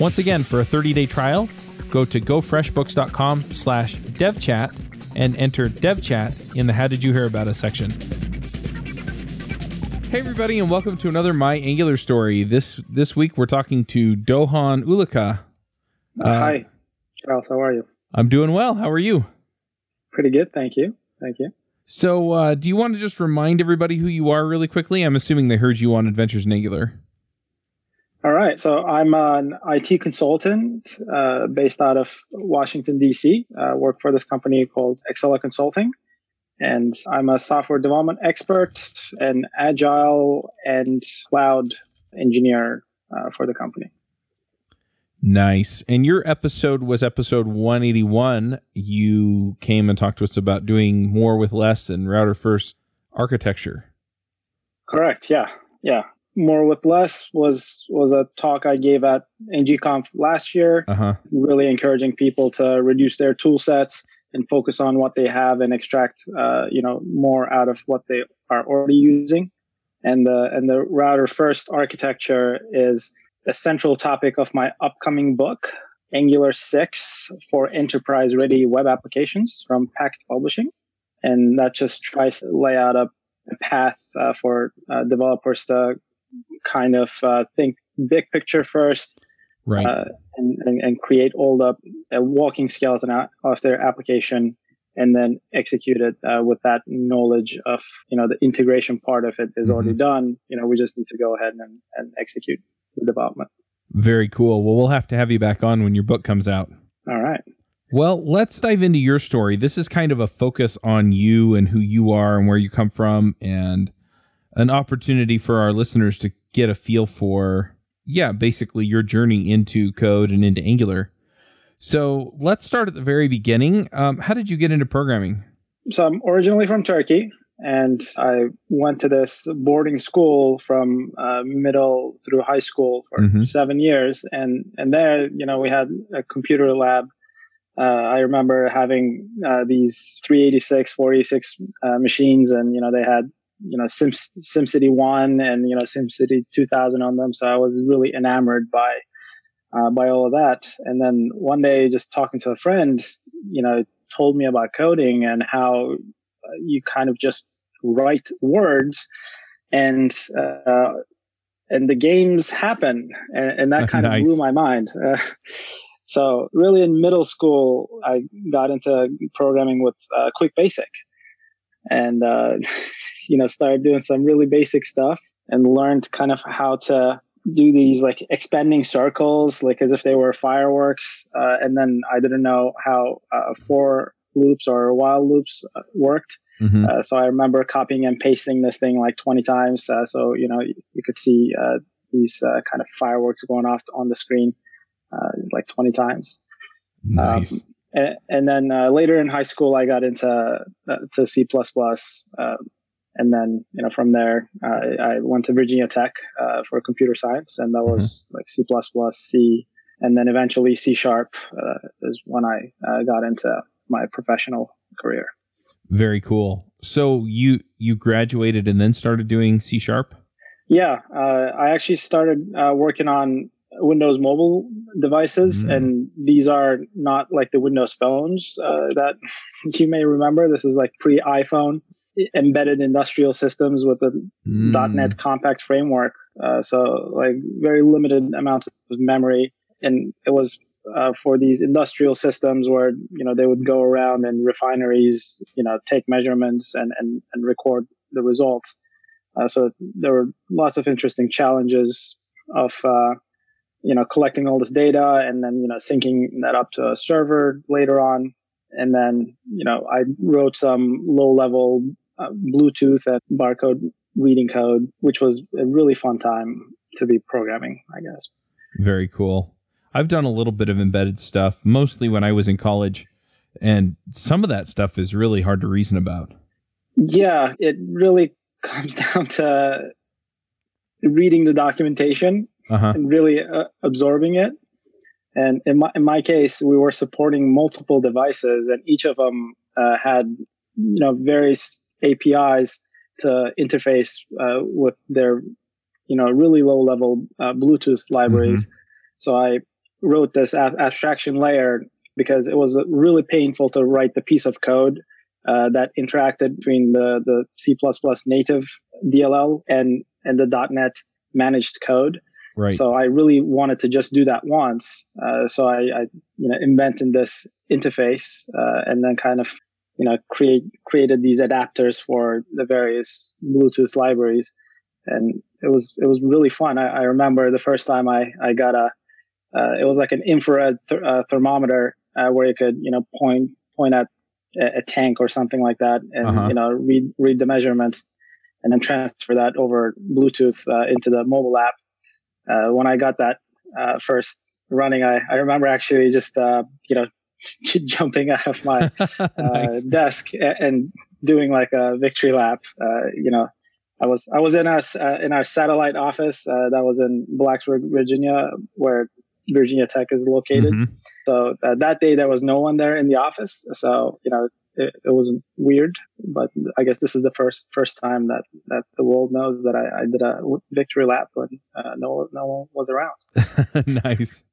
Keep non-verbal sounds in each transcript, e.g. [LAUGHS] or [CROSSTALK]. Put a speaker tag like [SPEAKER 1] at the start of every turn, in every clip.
[SPEAKER 1] Once again, for a 30 day trial, go to gofreshbooks.com slash devchat and enter devchat in the How Did You Hear About Us section. Hey everybody, and welcome to another My Angular story. This this week we're talking to Doguhan Uluca.
[SPEAKER 2] Uh, hi, Charles. How are you?
[SPEAKER 1] I'm doing well. How are you?
[SPEAKER 2] Pretty good, thank you. Thank you.
[SPEAKER 1] So, uh, do you want to just remind everybody who you are really quickly? I'm assuming they heard you on Adventures in Angular.
[SPEAKER 2] All right. So, I'm an IT consultant uh, based out of Washington, D.C. Uh, work for this company called Excella Consulting and I'm a software development expert and agile and cloud engineer uh, for the company.
[SPEAKER 1] Nice. And your episode was episode 181. You came and talked to us about doing more with less and router first architecture.
[SPEAKER 2] Correct. Yeah. Yeah. More with less was was a talk I gave at NGConf last year. Uh-huh. Really encouraging people to reduce their tool sets and focus on what they have and extract uh, you know more out of what they are already using and the and the router first architecture is the central topic of my upcoming book angular 6 for enterprise ready web applications from Packt publishing and that just tries to lay out a, a path uh, for uh, developers to kind of uh, think big picture first
[SPEAKER 1] right. uh,
[SPEAKER 2] and, and, and, create all the uh, walking skeleton of their application and then execute it uh, with that knowledge of you know the integration part of it is mm-hmm. already done. You know we just need to go ahead and, and execute the development.
[SPEAKER 1] Very cool. Well we'll have to have you back on when your book comes out.
[SPEAKER 2] All right.
[SPEAKER 1] Well let's dive into your story. This is kind of a focus on you and who you are and where you come from and an opportunity for our listeners to get a feel for yeah, basically your journey into code and into Angular. So let's start at the very beginning. Um, how did you get into programming?
[SPEAKER 2] So I'm originally from Turkey, and I went to this boarding school from uh, middle through high school for mm-hmm. seven years, and and there, you know, we had a computer lab. Uh, I remember having uh, these 386, 486 uh, machines, and you know, they had you know Sim SimCity One and you know SimCity 2000 on them. So I was really enamored by uh, by all of that. And then one day, just talking to a friend, you know, told me about coding and how uh, you kind of just write words and uh, and the games happen, and, and that [LAUGHS] kind nice. of blew my mind. Uh, [LAUGHS] so really, in middle school, I got into programming with uh, Quick Basic and uh, [LAUGHS] you know started doing some really basic stuff and learned kind of how to do these like expanding circles like as if they were fireworks uh, and then i didn't know how uh, for loops or while loops uh, worked mm-hmm. Uh, so i remember copying and pasting this thing like 20 times uh, so you know you, you could see these kind of fireworks going off on the screen like 20 times
[SPEAKER 1] nice. Um,
[SPEAKER 2] and, and then uh, later in high school, I got into uh, to C++. Uh, and then, you know, from there, I went to Virginia Tech uh, for computer science, and that was mm-hmm. like C++, plus C, and then eventually C Sharp uh, is when I uh, got into my professional career.
[SPEAKER 1] Very cool. So you you graduated and then started doing C Sharp.
[SPEAKER 2] Yeah, I actually started working on Windows mobile devices, mm. and these are not like the Windows phones uh, that [LAUGHS] you may remember. This is like pre iPhone embedded industrial systems with a mm. .NET compact framework. Uh, so like very limited amounts of memory, and it was uh, for these industrial systems where you know they would go around and refineries, you know, take measurements and and, and record the results. Uh, so there were lots of interesting challenges of uh, you know collecting all this data and then you know syncing that up to a server later on. And then you know I wrote some low level uh, Bluetooth and barcode reading code, which was a really fun time to be programming, I guess.
[SPEAKER 1] Very cool. I've done a little bit of embedded stuff, mostly when I was in college, and some of that stuff is really hard to reason about.
[SPEAKER 2] Yeah, it really [LAUGHS] comes down to reading the documentation uh-huh. and really uh, absorbing it. And in my in my case, we were supporting multiple devices, and each of them uh, had you know various APIs to interface uh, with their you know really low level uh, Bluetooth libraries. Mm-hmm. So I wrote this ab- abstraction layer because it was really painful to write the piece of code uh, that interacted between the the C++ native DLL and and the .NET managed code.
[SPEAKER 1] Right.
[SPEAKER 2] So I really wanted to just do that once. Uh, so I, I, you know, invented this interface uh, and then kind of, you know, create created these adapters for the various Bluetooth libraries, and it was it was really fun. I, I remember the first time I I got a, uh, it was like an infrared th- uh, thermometer uh, where you could you know point point at a, tank or something like that, and uh-huh. you know read read the measurements, and then transfer that over Bluetooth uh, into the mobile app uh, when I got that uh, first running, I, I remember actually just uh, you know [LAUGHS] jumping out of my [LAUGHS] uh, nice. desk and doing like a victory lap. Uh, you know, I was I was in us uh, in our satellite office that was in Blacksburg, Virginia, where Virginia Tech is located. Mm-hmm. So that day there was no one there in the office. So you know it, it wasn't weird, but I guess this is the first first time that that the world knows that I, I did a victory lap when uh, no no one was around. [LAUGHS]
[SPEAKER 1] nice.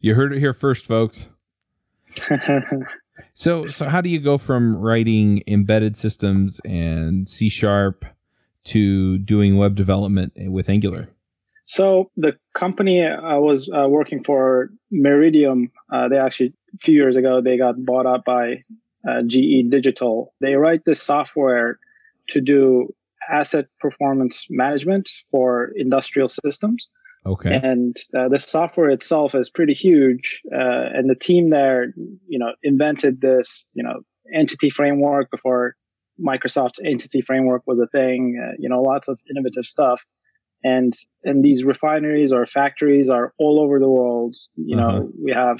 [SPEAKER 1] You heard it here first, folks. [LAUGHS] so so how do you go from writing embedded systems and C sharp to doing web development with Angular?
[SPEAKER 2] So the company I was uh, working for, Meridium, uh, they actually a few years ago they got bought up by uh, GE Digital. They write this software to do asset performance management for industrial systems.
[SPEAKER 1] Okay.
[SPEAKER 2] And uh, the software itself is pretty huge, uh, and the team there, you know, invented this, you know, entity framework before Microsoft's entity framework was a thing. Uh, you know, lots of innovative stuff and and these refineries or factories are all over the world. You uh-huh. know, we have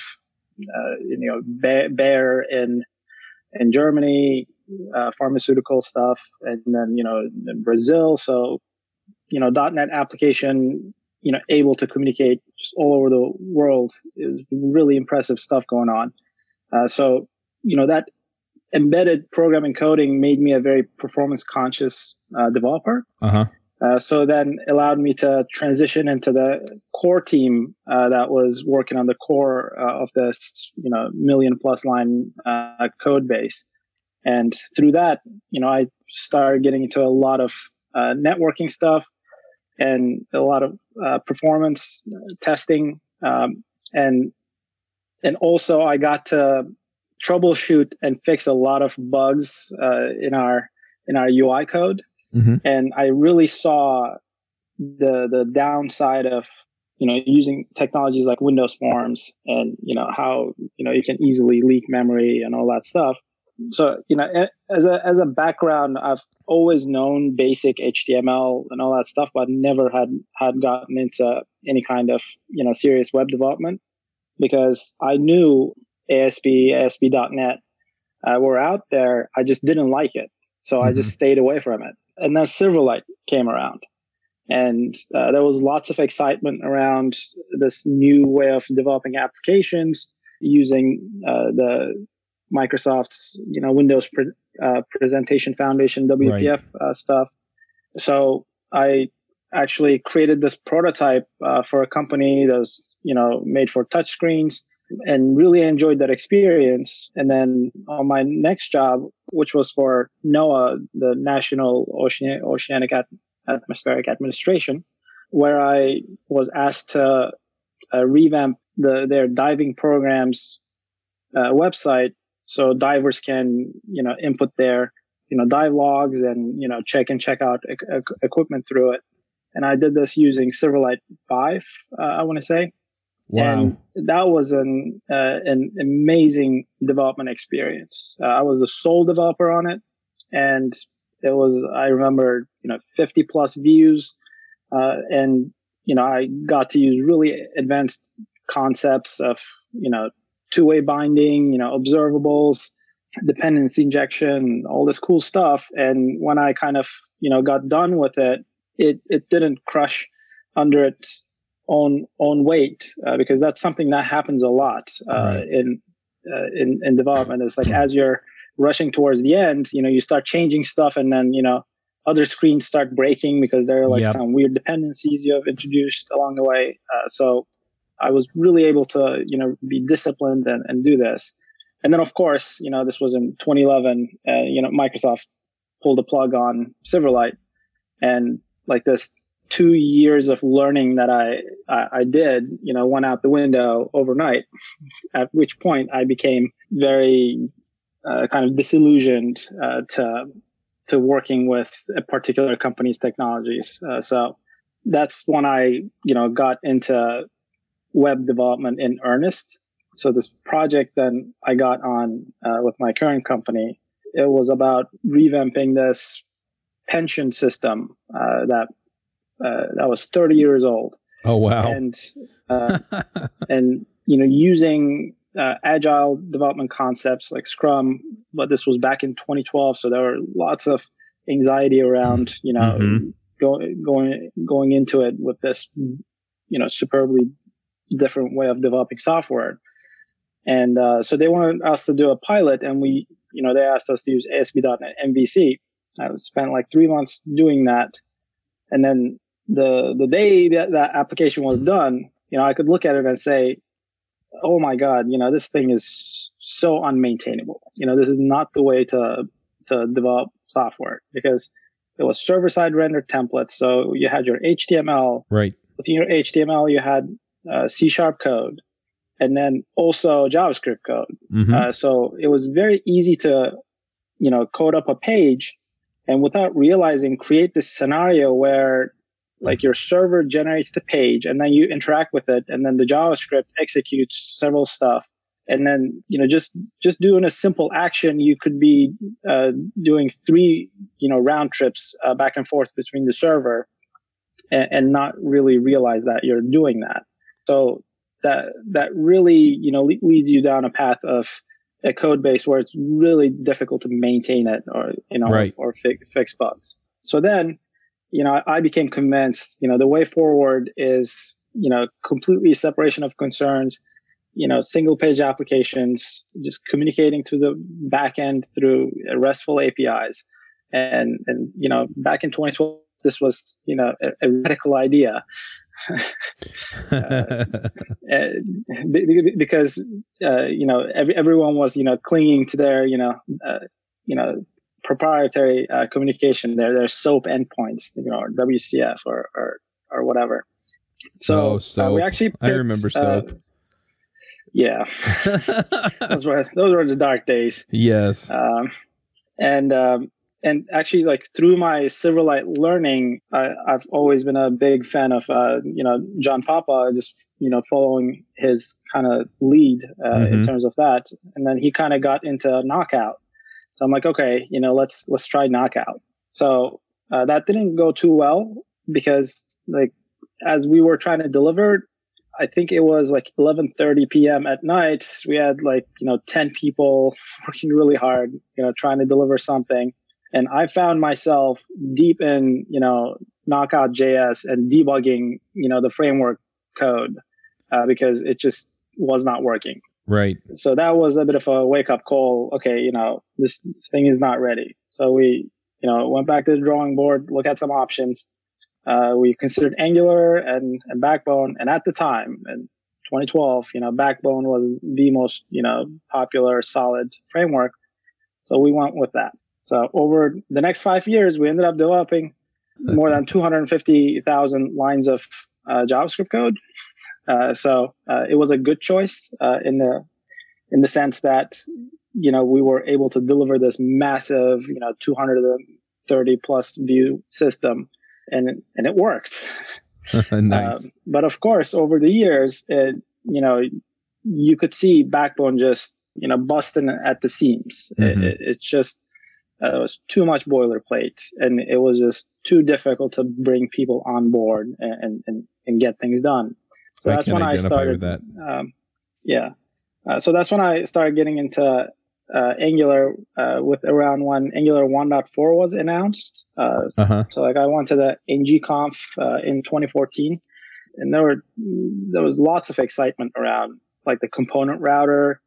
[SPEAKER 2] you know Bayer in in Germany, uh, pharmaceutical stuff, and then you know in Brazil. So you know .NET application, you know, able to communicate all over the world is really impressive stuff going on. Uh, so you know that embedded programming coding made me a very performance conscious uh, developer.
[SPEAKER 1] Uh-huh.
[SPEAKER 2] Uh, so then allowed me to transition into the core team uh, that was working on the core uh, of this, you know, million plus line uh, code base. And through that, you know, I started getting into a lot of uh, networking stuff and a lot of performance testing. Um, and, and also I got to troubleshoot and fix a lot of bugs in our, in our UI code. Mm-hmm. And I really saw the the downside of you know using technologies like Windows Forms and you know how you know you can easily leak memory and all that stuff. So you know as a as a background, I've always known basic HTML and all that stuff, but never had had gotten into any kind of you know serious web development because I knew ASP ASP.NET uh, were out there. I just didn't like it, so mm-hmm. I just stayed away from it and then Silverlight came around, and uh, there was lots of excitement around this new way of developing applications using uh, the Microsoft's you know Windows pre- uh, Presentation Foundation WPF right. Uh, stuff. So I actually created this prototype uh, for a company that was you know made for touchscreens and really enjoyed that experience. And then on my next job, which was for NOAA, the National Ocean- Oceanic At- Atmospheric Administration, where I was asked to uh, revamp the their diving programs uh, website so divers can you know input their you know dive logs and you know check and check out e- equipment through it and i did this using silverlight 5 uh, i want to say wow. and that was an uh, an amazing development experience uh, i was the sole developer on it and it was i remember you know 50 plus views uh, and you know i got to use really advanced concepts of you know two-way binding you know observables dependency injection, all this cool stuff. And when I kind of, you know, got done with it, it, it didn't crush under its own own weight uh, because that's something that happens a lot uh, right. in, uh, in in development. It's like as you're rushing towards the end, you know, you start changing stuff, and then you know other screens start breaking because there are like yep. some weird dependencies you have introduced along the way. Uh, so I was really able to you know be disciplined and, and do this. And then, of course, you know, this was in 2011. Uh, you know, Microsoft pulled the plug on Silverlight, and like this two years of learning that I, I, I did, you know, went out the window overnight. At which point, I became very uh, kind of disillusioned uh, to to working with a particular company's technologies. Uh, so that's when I, you know, got into web development in earnest so this project then I got on uh, with my current company, it was about revamping this pension system uh, that uh, that was 30 years old.
[SPEAKER 1] Oh wow!
[SPEAKER 2] And uh, [LAUGHS] and you know using uh, agile development concepts like Scrum, but this was back in 2012, so there were lots of anxiety around you know mm-hmm. going going going into it with this you know superbly different way of developing software. And uh, so they wanted us to do a pilot, and we, you know, they asked us to use ASP.NET MVC. I spent like three months doing that, and then the the day that that application was done, you know, I could look at it and say, "Oh my God, you know, this thing is so unmaintainable. You know, this is not the way to to develop software because it was server side rendered templates. So you had your HTML.
[SPEAKER 1] Right.
[SPEAKER 2] Within your HTML, you had uh, C sharp code and then also JavaScript code. Mm-hmm. Uh, so it was very easy to, you know, code up a page and without realizing create this scenario where like your server generates the page and then you interact with it and then the JavaScript executes several stuff. And then, you know, just, just doing a simple action, you could be uh, doing three, you know, round trips uh, back and forth between the server and, and not really realize that you're doing that. So that that really you know leads you down a path of a code base where it's really difficult to maintain it or you know right. or, or fi- fix bugs. So then, you know, I became convinced, you know, the way forward is, you know, completely separation of concerns, you know, single page applications, just communicating to the back end through RESTful APIs. And, and, you know, back in 2012, this was, you know, a, a radical idea. uh, because uh, you know every, everyone was you know clinging to their you know uh, you know proprietary uh, communication their their SOAP endpoints you know or WCF or or, or whatever. So, oh, so we actually picked,
[SPEAKER 1] I remember SOAP.
[SPEAKER 2] yeah, [LAUGHS] those were those were the dark days.
[SPEAKER 1] Yes.
[SPEAKER 2] Um, and um, and actually like through my silverlight learning I, have always been a big fan of uh, you know john papa just you know following his kind of lead uh, mm-hmm. in terms of that and then he kind of got into knockout so i'm like okay you know let's let's try knockout so uh, that didn't go too well because like as we were trying to deliver I think it was like 11:30 p.m. at night. We had like you know 10 people [LAUGHS] working really hard, you know, trying to deliver something. And I found myself deep in, you know, knockout JS and debugging, you know, the framework code uh, because it just was not working.
[SPEAKER 1] Right.
[SPEAKER 2] So that was a bit of a wake up call. Okay, you know, this thing is not ready. So we, you know, went back to the drawing board, look at some options. Uh, we considered Angular and, and Backbone. And at the time, in 2012, you know, Backbone was the most, you know, popular solid framework. So we went with that. So over the next five years, we ended up developing more than 250,000 lines of uh, JavaScript code. Uh, so uh, it was a good choice uh, in the in the sense that you know we were able to deliver this massive you know 230 plus view system, and and it worked. [LAUGHS]
[SPEAKER 1] nice. Um,
[SPEAKER 2] but of course, over the years, it, you know, you could see Backbone just you know busting at the seams. Mm-hmm. It, it, it's just uh, it was too much boilerplate, and it was just too difficult to bring people on board and and, and get things done.
[SPEAKER 1] So I that's when I started. That. Um,
[SPEAKER 2] yeah, uh, so that's when I started getting into uh, Angular uh, with around when Angular 1.4 was announced. Uh, uh-huh. So like I went to the NGConf uh, in 2014, and there were there was lots of excitement around like the component router,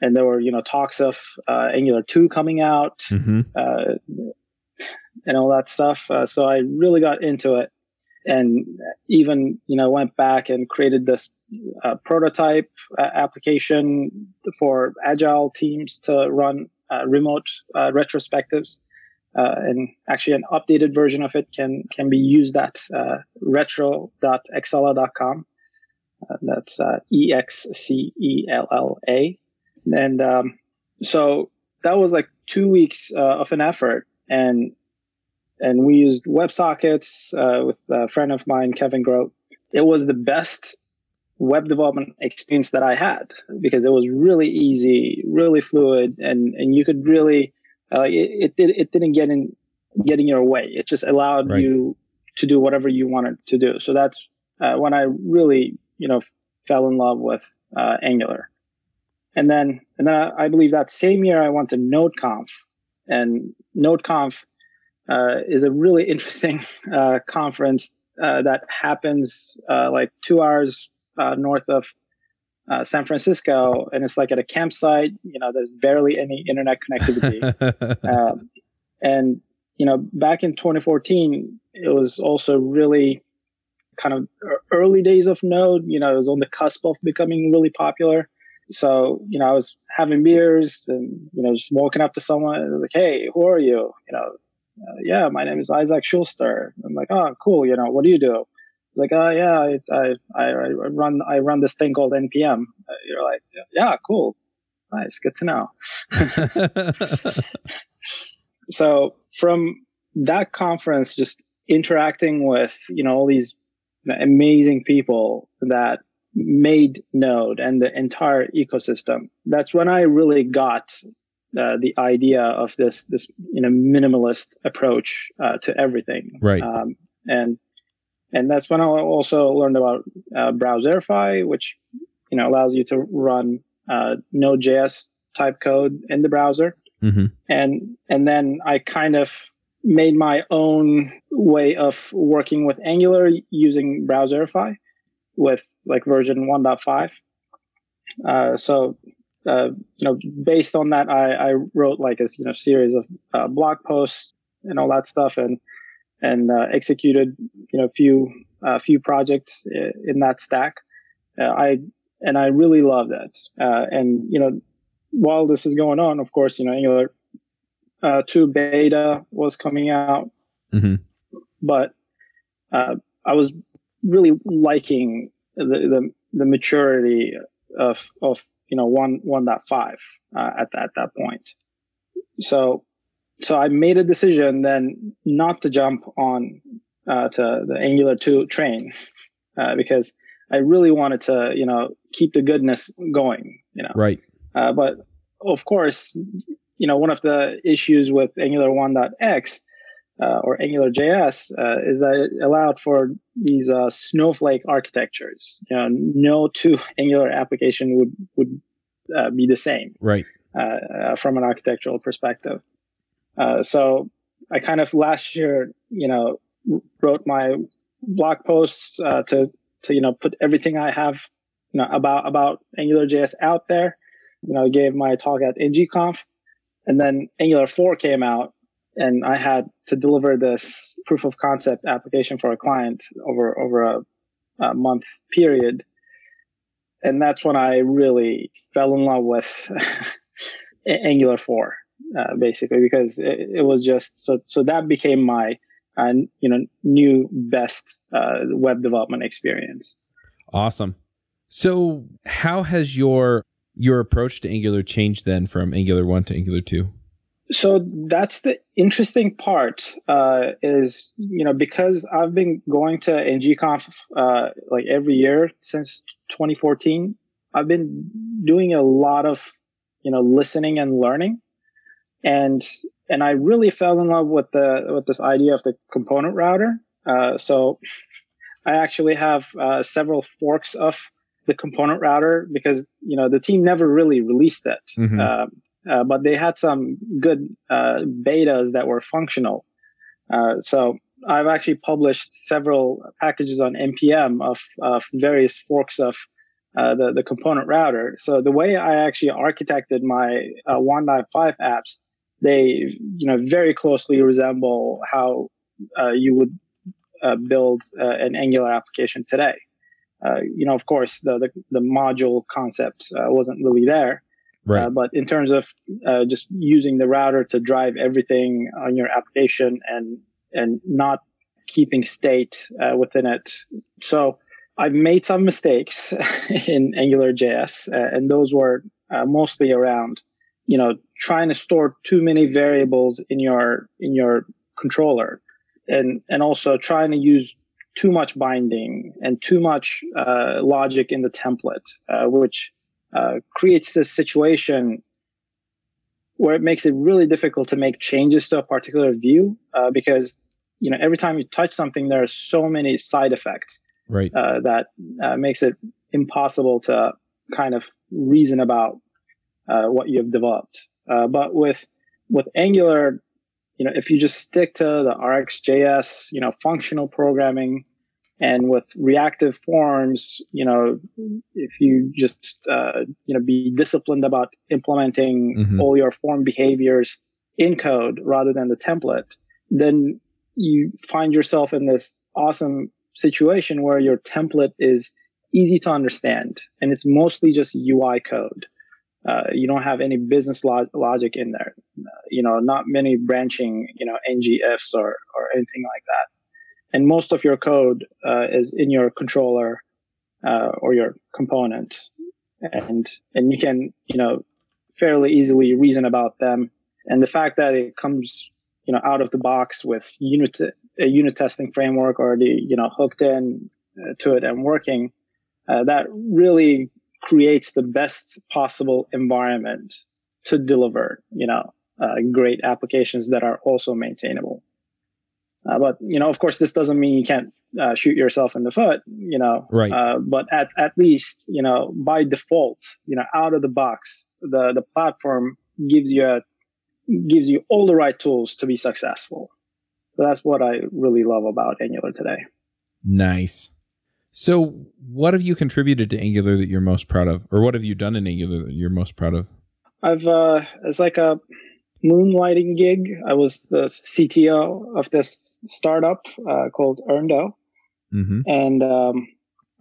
[SPEAKER 2] and there were you know talks of uh, Angular 2 coming out, mm-hmm. and all that stuff. so I really got into it, and even you know went back and created this uh, prototype uh, application for agile teams to run uh, remote uh, retrospectives. Uh, and actually an updated version of it can can be used at uh, retro.excella.com that's e-x-c-e-l-l-a and um, so that was like two weeks of an effort. And and we used WebSockets uh, with a friend of mine, Kevin Grote. It was the best web development experience that I had because it was really easy, really fluid, and and you could really uh, it, it it didn't get in get in your way. It just allowed right. you to do whatever you wanted to do. So that's uh, when I really you know fell in love with uh, Angular, and then and then I, I believe that same year I went to NodeConf, and NodeConf uh, is a really interesting [LAUGHS] uh, conference uh, that happens uh, like two hours uh, north of uh, San Francisco, and it's like at a campsite. You know, there's barely any internet connectivity, [LAUGHS] um, and you know, back in 2014, it was also really kind of early days of Node. You know, it was on the cusp of becoming really popular. So, you know, I was having beers and, you know, just walking up to someone like, Hey, who are you? You know, yeah, my name is Isaac Schlueter. I'm like, oh, cool. You know, what do you do? It's like, oh yeah, I, I, I run I run this thing called npm. Uh, you're like, yeah, cool, nice, good to know. [LAUGHS] so from that conference, just interacting with you know all these amazing people that made Node and the entire ecosystem. That's when I really got uh, the idea of this this you know minimalist approach uh, to everything.
[SPEAKER 1] Right. Um,
[SPEAKER 2] and and that's when I also learned about uh, Browserify, which you know allows you to run uh, Node.js type code in the browser. Mm-hmm. And and then I kind of made my own way of working with Angular using Browserify with like version 1.5. Uh, so uh, you know, based on that, I, I wrote like a you know series of uh, blog posts and all that stuff, and and uh, executed you know a few a few projects in that stack. Uh, I and I really love that. Uh, and you know, while this is going on, of course, you know, Angular uh, two beta was coming out, mm-hmm. but I was really liking the, the the maturity of of you know, one, 1.5 uh, at, at that point. So, so I made a decision then not to jump on uh, to the Angular 2 train [LAUGHS] uh, because I really wanted to, you know, keep the goodness going, you know.
[SPEAKER 1] Right.
[SPEAKER 2] Uh, but of course, you know, one of the issues with Angular 1.x uh, or Angular JS uh, is that it allowed for these uh, snowflake architectures. You know, no two [LAUGHS] Angular application would would uh, be the same,
[SPEAKER 1] right?
[SPEAKER 2] Uh, uh, from an architectural perspective. so I kind of last year, you know, wrote my blog posts to to you know put everything I have you know about about Angular JS out there. You know, I gave my talk at NGConf, and then Angular 4 came out and I had to deliver this proof of concept application for a client over over a, a month period, and that's when I really fell in love with [LAUGHS] Angular four, uh, basically because it, it, was just so so that became my uh, you know new best uh, web development experience.
[SPEAKER 1] Awesome. So, how has your your approach to Angular changed then from Angular 1 to Angular 2?
[SPEAKER 2] So that's the interesting part uh, is, you know, because I've been going to NGConf uh, like every year since 2014, I've been doing a lot of, you know, listening and learning. And and I really fell in love with the with this idea of the component router. Uh, so [LAUGHS] I actually have uh, several forks of the component router because you know the team never really released it, mm-hmm. uh, uh, but they had some good uh, betas that were functional. Uh, so I've actually published several packages on npm of, of various forks of uh, the the component router. So the way I actually architected my uh, 1.5 apps, they you know very closely resemble how you would build an Angular application today. Uh, you know, of course, the the, the module concept uh, wasn't really there. Right. Uh, but in terms of uh, just using the router to drive everything on your application and and not keeping state uh, within it, so I've made some mistakes [LAUGHS] in Angular JS, and those were mostly around, you know, trying to store too many variables in your in your controller, and and also trying to use too much binding and too much uh, logic in the template, uh, which uh, creates this situation where it makes it really difficult to make changes to a particular view uh, because you know every time you touch something, there are so many side effects
[SPEAKER 1] right.
[SPEAKER 2] Uh, that uh, makes it impossible to kind of reason about what you've developed. but with with Angular, you know, if you just stick to the RxJS, you know, functional programming, and with reactive forms, you know, if you just uh, you know be disciplined about implementing mm-hmm. all your form behaviors in code rather than the template, then you find yourself in this awesome situation where your template is easy to understand and it's mostly just UI code. Uh, you don't have any business logic in there. Uh, you know, not many branching, you know, ngIfs or, or anything like that. And most of your code uh, is in your controller uh, or your component. And, and you can, you know, fairly easily reason about them. And the fact that it comes, you know, out of the box with unit, a unit testing framework already, you know, hooked in uh, to it and working, that really creates the best possible environment to deliver, you know, uh, great applications that are also maintainable. Uh, but you know, of course, this doesn't mean you can't uh, shoot yourself in the foot. You know,
[SPEAKER 1] right?
[SPEAKER 2] Uh, but at at least you know by default, you know, out of the box, the the platform gives you a gives you all the right tools to be successful. So that's what I really love about Angular today.
[SPEAKER 1] Nice. So, what have you contributed to Angular that you're most proud of, or what have you done in Angular that you're most proud of?
[SPEAKER 2] I've uh, it's like a moonlighting gig. I was the CTO of this startup uh, called Erndo, mm-hmm. and um,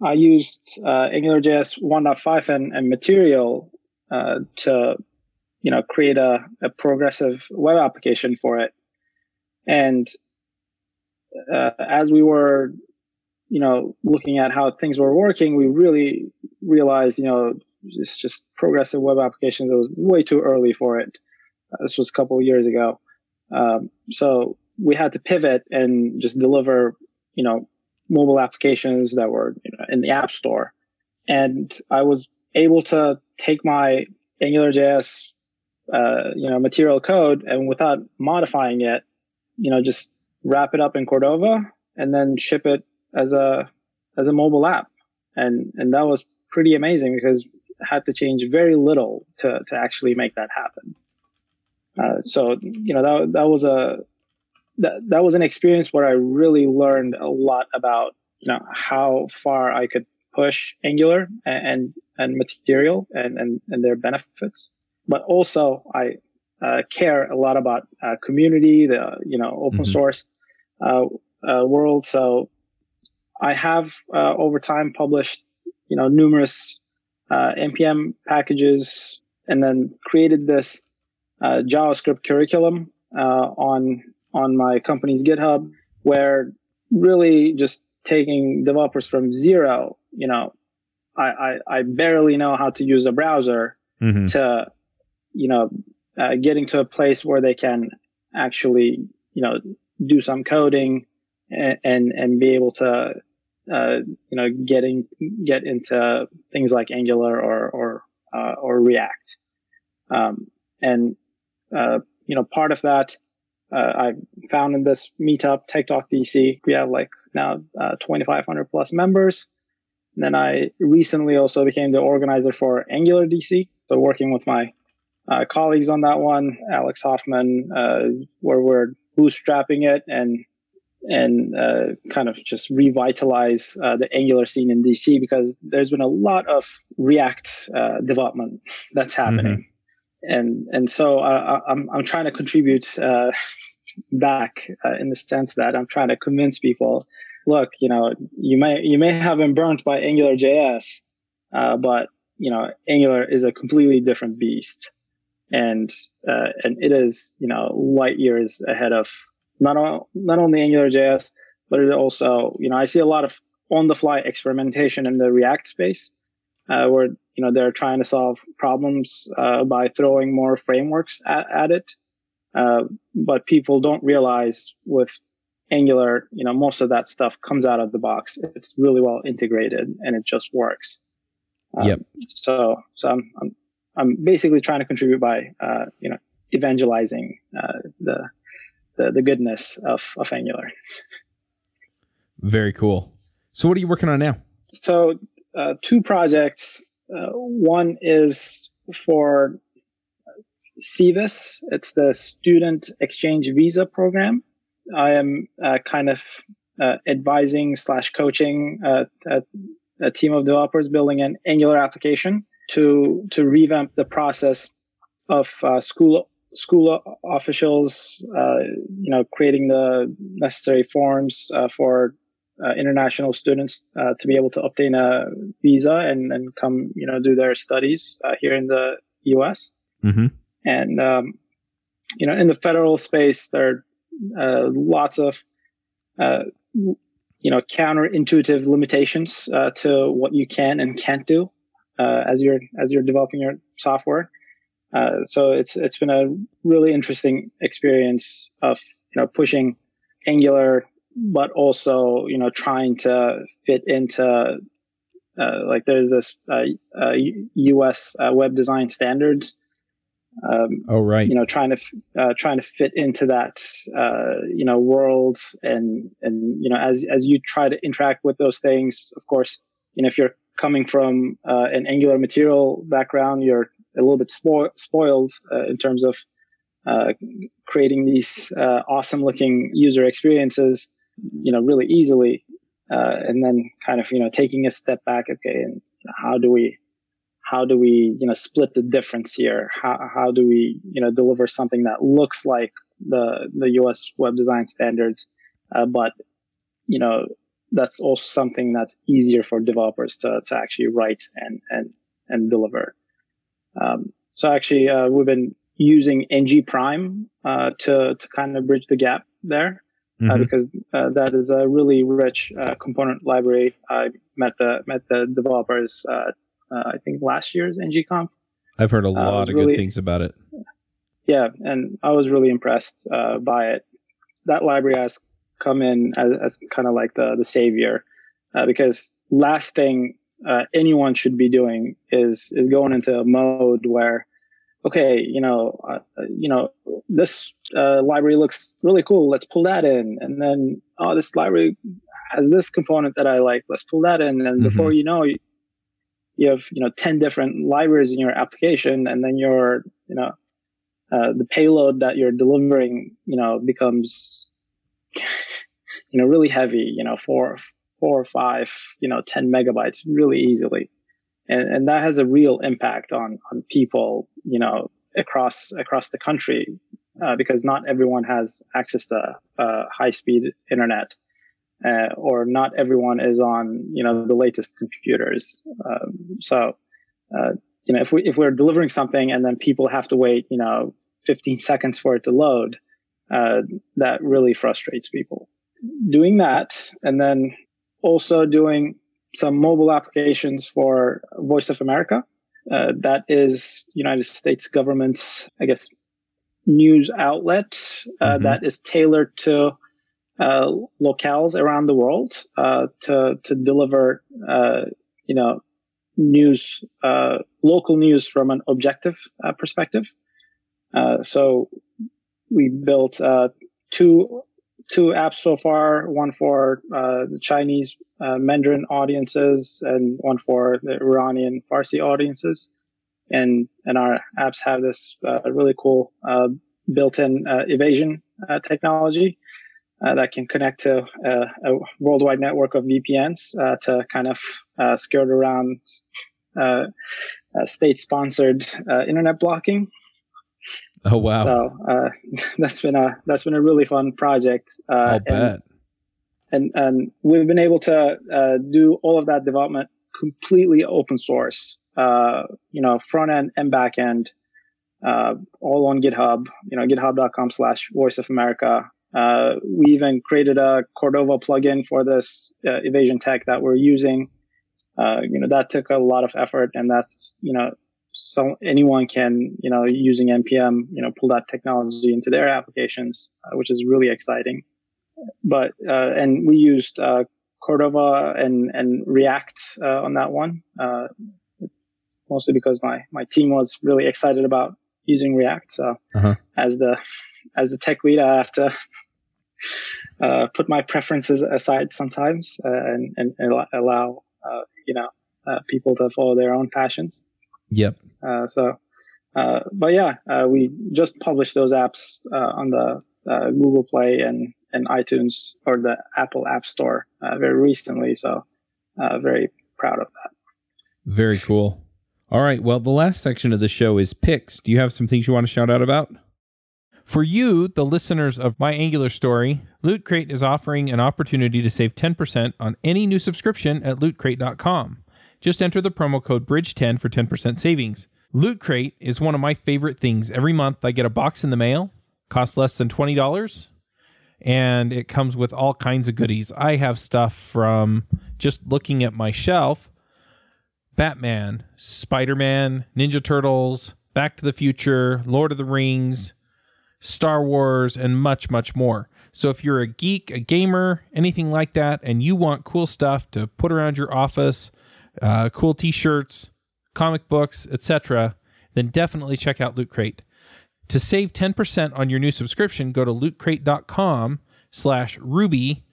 [SPEAKER 2] I used uh, AngularJS 1.5 and, and Material uh, to, you know, create a, a progressive web application for it. And uh, as we were you know, looking at how things were working, we really realized, you know, it's just progressive web applications. It was way too early for it. Uh, this was a couple of years ago. Um, so we had to pivot and just deliver, you know, mobile applications that were you know, in the app store. And I was able to take my AngularJS, uh, you know, material code and without modifying it, you know, just wrap it up in Cordova and then ship it as a as a mobile app, and and that was pretty amazing because I had to change very little to to actually make that happen. Uh, so you know that that was a that that was an experience where I really learned a lot about you know how far I could push Angular and and, and Material and, and and their benefits, but also I uh, care a lot about uh, community, the you know open mm-hmm. source uh, uh, world. So I have uh, over time published, you know, numerous uh, npm packages, and then created this uh, JavaScript curriculum uh, on on my company's GitHub, where really just taking developers from zero, you know, I, I, I barely know how to use a browser mm-hmm. to, you know, uh, getting to a place where they can actually, you know, do some coding and, and, and be able to, uh, you know, getting, get into things like Angular or, or, uh, or React. Um, and, uh, you know, part of that, uh, I found in this meetup, Tech Talk DC, we have like now uh, 2,500 plus members. And then I recently also became the organizer for Angular DC. So working with my uh, colleagues on that one, Alex Hoffman, uh, where we're bootstrapping it and and uh, kind of just revitalize uh, the Angular scene in DC because there's been a lot of React development that's happening, mm-hmm. And and so uh, I'm I'm trying to contribute back in the sense that I'm trying to convince people, look, you know, you may you may have been burnt by Angular JS, but you know, Angular is a completely different beast. And uh, and it is you know light years ahead of not all, not only AngularJS, but it also you know I see a lot of on the fly experimentation in the React space, uh, where you know they're trying to solve problems uh, by throwing more frameworks at, at it, uh, but people don't realize with Angular, you know, most of that stuff comes out of the box. It's really well integrated and it just works.
[SPEAKER 1] Um, yep.
[SPEAKER 2] So, so I'm, I'm I'm basically trying to contribute by, uh, you know, evangelizing uh, the, the the goodness of of Angular.
[SPEAKER 1] Very cool. So, what are you working on now?
[SPEAKER 2] So, uh, two projects. Uh, one is for SEVIS. It's the Student Exchange Visa Program. I am uh, kind of uh, advising slash coaching a, a team of developers building an Angular application to to revamp the process of uh, school school officials, uh, you know, creating the necessary forms uh, for uh, international students uh, to be able to obtain a visa and, and come, you know, do their studies uh, here in the U.S. Mm-hmm. And um, you know, in the federal space, there are lots of you know counterintuitive limitations to what you can and can't do uh, as you're as you're developing your software. Uh, so it's it's been a really interesting experience of you know pushing Angular, but also you know trying to fit into uh, like there's this U.S. Uh, uh, web design standards.
[SPEAKER 1] Um, oh right.
[SPEAKER 2] You know, trying to uh, trying to fit into that you know world, and and you know as as you try to interact with those things, of course, you know if you're coming from uh, an Angular material background, you're a little bit spo- spoiled uh, in terms of uh, creating these uh, awesome looking user experiences, you know, really easily. Uh, and then kind of, you know, taking a step back. Okay. And how do we, how do we, you know, split the difference here? How, how do we, you know, deliver something that looks like the, the US web design standards, uh, but, you know, that's also something that's easier for developers to, to actually write and, and, and deliver. Um, so actually, uh, we've been using ng prime, uh, to, to kind of bridge the gap there. Uh, mm-hmm. because uh, that is a really rich uh, component library. I met the met the developers. I think last year's ngconf.
[SPEAKER 1] I've heard a lot of really, good things about it.
[SPEAKER 2] Yeah, and I was really impressed by it. That library has come in as, as kind of like the the savior, uh, because last thing uh, anyone should be doing is is going into a mode where, okay, you know, uh, you know, this uh, library looks really cool. Let's pull that in, and then oh, this library has this component that I like. Let's pull that in, and mm-hmm. before you know, you, you have you know ten different libraries in your application, and then your you know uh, the payload that you're delivering, you know, becomes [LAUGHS] you know, really heavy, you know, four, four or five, you know, 10 megabytes really easily. And, and that has a real impact on, on people, you know, across, across the country, uh, because not everyone has access to, uh, high speed internet. Uh, or not everyone is on, you know, the latest computers. Um, so, uh, you know, if we, if we're delivering something and then people have to wait, you know, 15 [LAUGHS] seconds for it to load, uh, that really frustrates people. Doing that, and then also doing some mobile applications for Voice of America. Uh, that is United States government's, I guess, news outlet uh, mm-hmm. that is tailored to uh, locales around the world uh, to to deliver, uh, you know, news, uh, local news from an objective perspective. so we built two two apps so far, one for uh, the Chinese uh, Mandarin audiences and one for the Iranian Farsi audiences. And, and our apps have this uh, really cool uh, built-in uh, evasion uh, technology that can connect to a worldwide network of VPNs to kind of skirt around state-sponsored internet blocking.
[SPEAKER 1] Oh wow!
[SPEAKER 2] So uh, [LAUGHS] that's been a that's been a really fun project.
[SPEAKER 1] Uh, I'll and, bet.
[SPEAKER 2] And and we've been able to uh, do all of that development completely open source. Uh, you know, front end and back end, uh, all on GitHub. You know, GitHub.com/slash Voice of America. Uh, we even created a Cordova plugin for this uh, evasion tech that we're using. Uh, you know, that took a lot of effort, and that's you know so anyone can, you know, using npm, you know, pull that technology into their applications, uh, which is really exciting. But uh, and we used uh, Cordova and and React uh, on that one, uh, mostly because my my team was really excited about using React. So uh-huh. as the as the tech lead, I have to uh, put my preferences aside sometimes and and allow you know people to follow their own passions.
[SPEAKER 1] Yep.
[SPEAKER 2] Uh, so, uh, but yeah, uh, we just published those apps uh, on the uh, Google Play and, and iTunes or the Apple App Store uh, very recently. So, very proud of that.
[SPEAKER 1] Very cool. All right. Well, the last section of the show is picks. Do you have some things you want to shout out about? For you, the listeners of My Angular Story, Loot Crate is offering an opportunity to save 10% on any new subscription at lootcrate.com. Just enter the promo code BRIDGE10 for 10% savings. Loot Crate is one of my favorite things. Every month I get a box in the mail, costs less than $20, and it comes with all kinds of goodies. I have stuff from just looking at my shelf Batman, Spider Man, Ninja Turtles, Back to the Future, Lord of the Rings, Star Wars, and much, much more. So if you're a geek, a gamer, anything like that, and you want cool stuff to put around your office, uh, cool T-shirts, comic books, etc., then definitely check out Loot Crate. To save 10% on your new subscription, go to lootcrate.com slash ruby.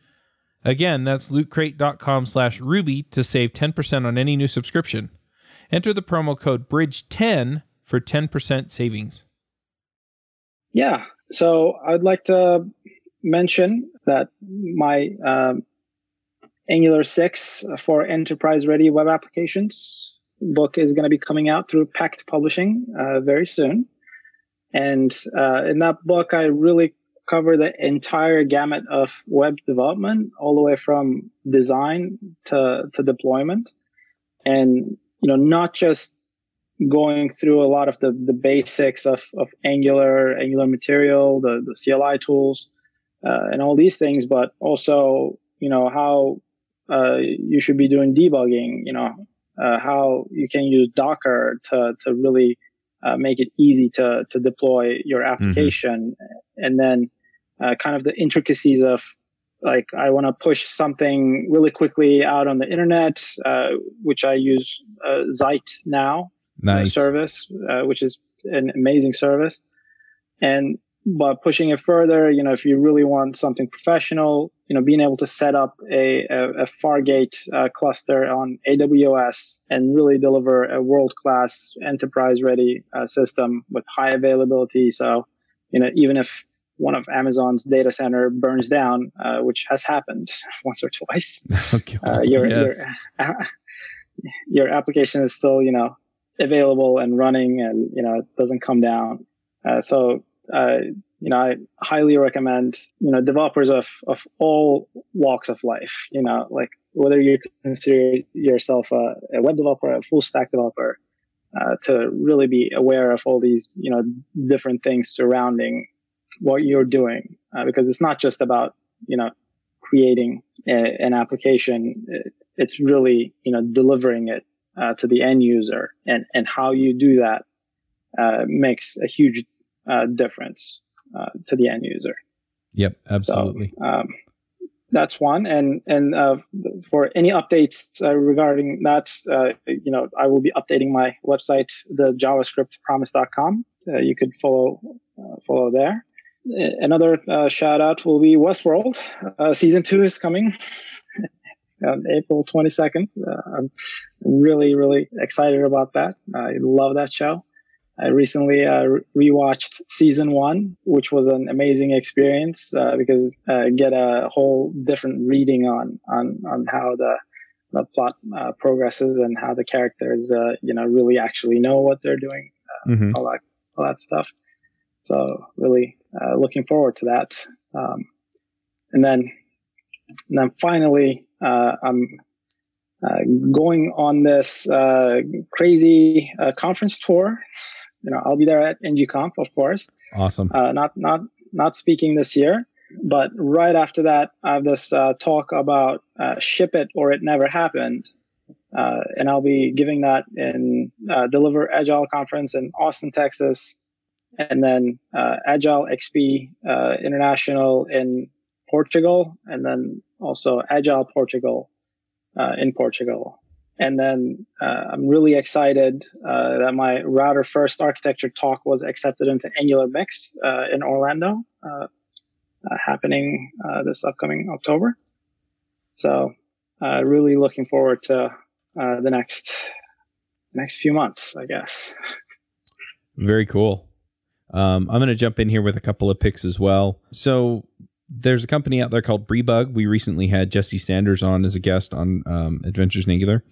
[SPEAKER 1] Again, that's lootcrate.com slash ruby to save 10% on any new subscription. Enter the promo code BRIDGE10 for 10% savings.
[SPEAKER 2] Yeah, so I'd like to mention that my um, Angular 6 for enterprise ready web applications book is going to be coming out through Packt Publishing uh, very soon. And uh, in that book, I really cover the entire gamut of web development, all the way from design to, to deployment. And, you know, not just going through a lot of the, the basics of, of Angular, Angular material, the, the CLI tools, uh, and all these things, but also, you know, how uh, you should be doing debugging, you know, uh, how you can use Docker to, to really uh, make it easy to, to deploy your mm-hmm. application. Mm-hmm. And then uh, kind of the intricacies of like, I want to push something really quickly out on the internet, uh, which I use uh, Zeit now nice. service, which is an amazing service. And but pushing it further, you know, if you really want something professional, you know, being able to set up a, a, a Fargate uh, cluster on AWS and really deliver a world class enterprise ready uh, system with high availability. So, you know, even if one of Amazon's data center burns down, uh, which has happened [LAUGHS] once or twice, [LAUGHS] okay. Uh, your, yes. your, [LAUGHS] your application is still, you know, available and running and, you know, it doesn't come down. Uh, so uh, you know, I highly recommend, you know, developers of, of all walks of life, you know, like whether you consider yourself a, a web developer, a full stack developer, uh, to really be aware of all these, you know, different things surrounding what you're doing. Uh, because it's not just about, you know, creating a, an application. It's really you know delivering it uh, to the end user, and and how you do that uh, makes a huge uh, difference uh, to the end user.
[SPEAKER 1] Yep, absolutely.
[SPEAKER 2] So, um, that's one, and and uh, for any updates uh, regarding that, you know, I will be updating my website, the JavaScriptPromise.com. you could follow follow there another uh, shout out will be Westworld. Uh, season two is coming [LAUGHS] on April 22nd. Uh, I'm really, really excited about that. I love that show. I recently uh, rewatched season one, which was an amazing experience uh, because uh, get a whole different reading on on on how the the plot progresses and how the characters, you know, really actually know what they're doing, mm-hmm. all that all that stuff. So really uh, looking forward to that. Um, and then, and then finally, uh, I'm uh, going on this uh, crazy uh, conference tour. You know, I'll be there at NGConf, of course.
[SPEAKER 1] Awesome.
[SPEAKER 2] Uh, not not not speaking this year, but right after that, I have this talk about ship it or it never happened. and I'll be giving that in Deliver Agile conference in Austin, Texas, and then uh, Agile XP uh, International in Portugal, and then also Agile Portugal uh, in Portugal. And then uh, I'm really excited uh, that my router first architecture talk was accepted into Angular Mix uh, in Orlando, happening this upcoming October. So, really looking forward to the next next few months, I guess.
[SPEAKER 1] Very cool. Um, I'm going to jump in here with a couple of picks as well. So there's a company out there called Briebug. We recently had Jesse Sanders on as a guest on um, Adventures in Angular,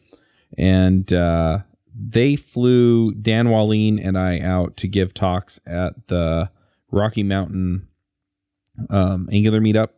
[SPEAKER 1] and uh, they flew Dan Wahlin and I out to give talks at the Rocky Mountain um, Angular meetup.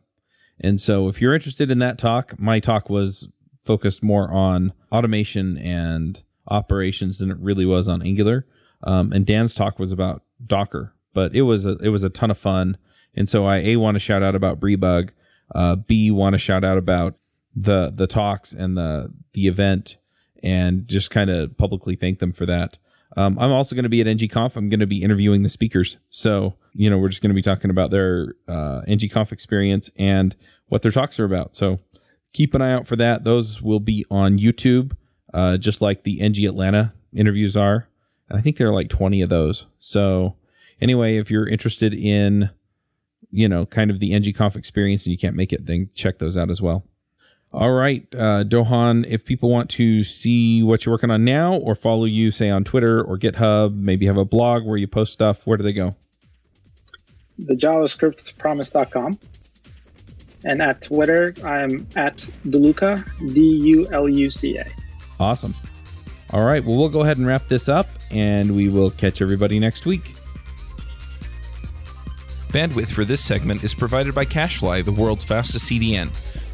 [SPEAKER 1] And so, if you're interested in that talk, my talk was focused more on automation and operations than it really was on Angular. Um, and Dan's talk was about Docker, but it was a it was a ton of fun. And so I a want to shout out about Briebug, uh, b want to shout out about the the talks and the the event, and just kind of publicly thank them for that. Um, I'm also going to be at NGConf. I'm going to be interviewing the speakers. So, you know, we're just going to be talking about their uh, NGConf experience and what their talks are about. So keep an eye out for that. Those will be on YouTube, uh, just like the NG Atlanta interviews are. And I think there are like 20 of those. So anyway, if you're interested in, you know, kind of the NGConf experience and you can't make it, then check those out as well. All right, uh, Doguhan, if people want to see what you're working on now or follow you, say on Twitter or GitHub, maybe have a blog where you post stuff, where do they go?
[SPEAKER 2] The JavaScriptPromise.com. And at Twitter, I'm at Duluca, D U L U C A.
[SPEAKER 1] Awesome. All right, well, we'll go ahead and wrap this up and we will catch everybody next week.
[SPEAKER 3] Bandwidth for this segment is provided by CacheFly, the world's fastest CDN.